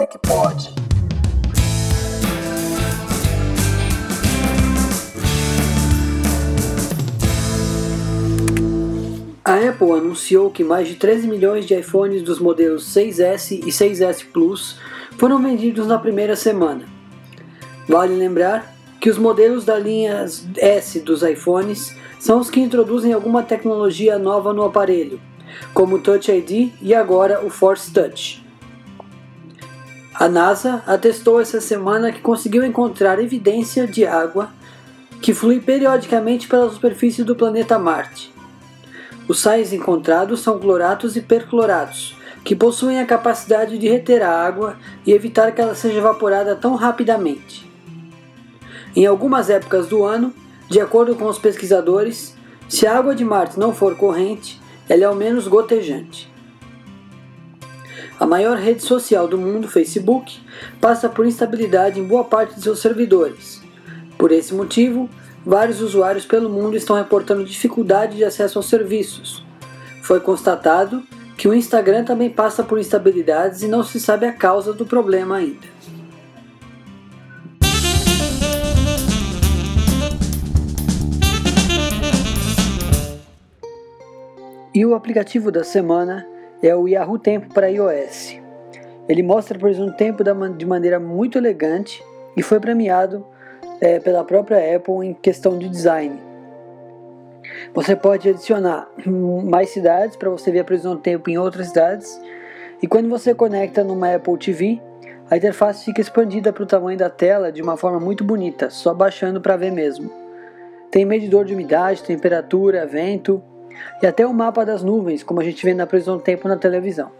TechPod. A Apple anunciou que mais de 13 milhões de iPhones dos modelos 6S e 6S Plus foram vendidos na primeira semana. Vale lembrar que os modelos da linha S dos iPhones são os que introduzem alguma tecnologia nova no aparelho, como o Touch ID e agora o Force Touch. A NASA atestou essa semana que conseguiu encontrar evidência de água que flui periodicamente pela superfície do planeta Marte. Os sais encontrados são cloratos e percloratos, que possuem a capacidade de reter a água e evitar que ela seja evaporada tão rapidamente. Em algumas épocas do ano, de acordo com os pesquisadores, se a água de Marte não for corrente, ela é ao menos gotejante. A maior rede social do mundo, Facebook, passa por instabilidade em boa parte de seus servidores. Por esse motivo, vários usuários pelo mundo estão reportando dificuldade de acesso aos serviços. Foi constatado que o Instagram também passa por instabilidades e não se sabe a causa do problema ainda. E o aplicativo da semana é o Yahoo Tempo para iOS. Ele mostra, por exemplo, o tempo de maneira muito elegante e foi premiado é, pela própria Apple em questão de design. Você pode adicionar mais cidades para você ver a previsão do tempo em outras cidades. E quando você conecta numa Apple TV, a interface fica expandida para o tamanho da tela de uma forma muito bonita, só baixando para ver mesmo. Tem medidor de umidade, temperatura, vento, e até o mapa das nuvens, como a gente vê na previsão do tempo na televisão.